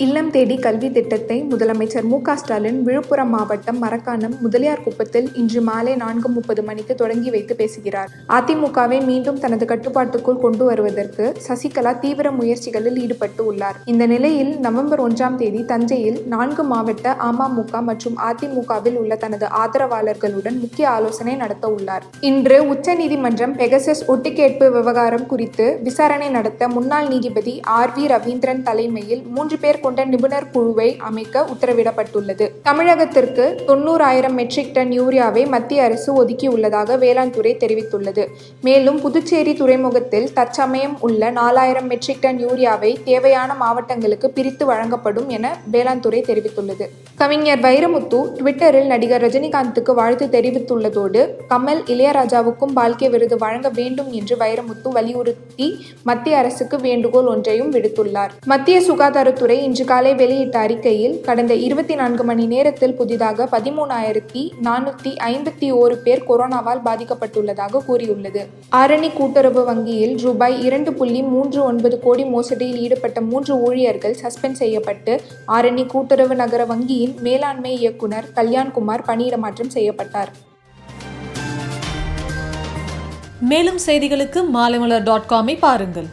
இல்லம் தேடி கல்வி திட்டத்தை முதலமைச்சர் மு க ஸ்டாலின் விழுப்புரம் மாவட்டம் மரக்காணம் முதலியார் குப்பத்தில் இன்று மாலை நான்கு முப்பது மணிக்கு தொடங்கி வைத்து பேசுகிறார். அதிமுகவை மீண்டும் தனது கட்டுப்பாட்டுக்குள் கொண்டு வருவதற்கு சசிகலா தீவிர முயற்சிகளில் ஈடுபட்டு உள்ளார். இந்த நிலையில் நவம்பர் ஒன்றாம் தேதி தஞ்சையில் நான்கு மாவட்ட அமமுக மற்றும் அதிமுகவில் உள்ள தனது ஆதரவாளர்களுடன் முக்கிய ஆலோசனை நடத்த உள்ளார். இன்று உச்சநீதிமன்றம் பெகசஸ் ஒட்டுக்கேட்பு விவகாரம் குறித்து விசாரணை நடத்த முன்னாள் நீதிபதி ஆர் வி ரவீந்திரன் தலைமையில் மூன்று பேர் கொண்ட நிபுணர் குழுவை அமைக்க உத்தரவிடப்பட்டுள்ளது. தமிழகத்திற்கு தொண்ணூறாயிரம் மெட்ரிக் டன் யூரியாவை மத்திய அரசு ஒதுக்கியுள்ளதாக வேளாண் துறை தெரிவித்துள்ளது. மேலும் புதுச்சேரி துறைமுகத்தில் தற்சமயம் உள்ள நாலாயிரம் மெட்ரிக் டன் யூரியாவை தேவையான மாவட்டங்களுக்கு பிரித்து வழங்கப்படும் என வேளாண் துறை தெரிவித்துள்ளது. கவிஞர் வைரமுத்து ட்விட்டரில் நடிகர் ரஜினிகாந்துக்கு வாழ்த்து தெரிவித்துள்ளதோடு கமல் இளையராஜாவுக்கும் பால்கே விருது வழங்க வேண்டும் என்று வைரமுத்து வலியுறுத்தி மத்திய அரசுக்கு வேண்டுகோள் ஒன்றையும் விடுத்துள்ளார். மத்திய சுகாதாரத்துறை இன்று காலை வெளியிட்ட அறிக்கையில் கடந்த இருபத்தி நான்கு மணி நேரத்தில் புதிதாக பதிமூணாயிரத்தி நானூற்றி ஐம்பத்தி ஓரு பேர் கொரோனாவால் பாதிக்கப்பட்டுள்ளதாக கூறியுள்ளது. ஆரணி கூட்டுறவு வங்கியில் ரூபாய் இரண்டு புள்ளி மூன்று ஒன்பது கோடி மோசடியில் ஈடுபட்ட மூன்று ஊழியர்கள் சஸ்பெண்ட் செய்யப்பட்டு ஆரணி கூட்டுறவு நகர வங்கியின் மேலாண்மை இயக்குனர் கல்யாண்குமார் பணியிடமாற்றம் செய்யப்பட்டார். மேலும் செய்திகளுக்கு மாலைமலர் டாட் காமை பாருங்கள்.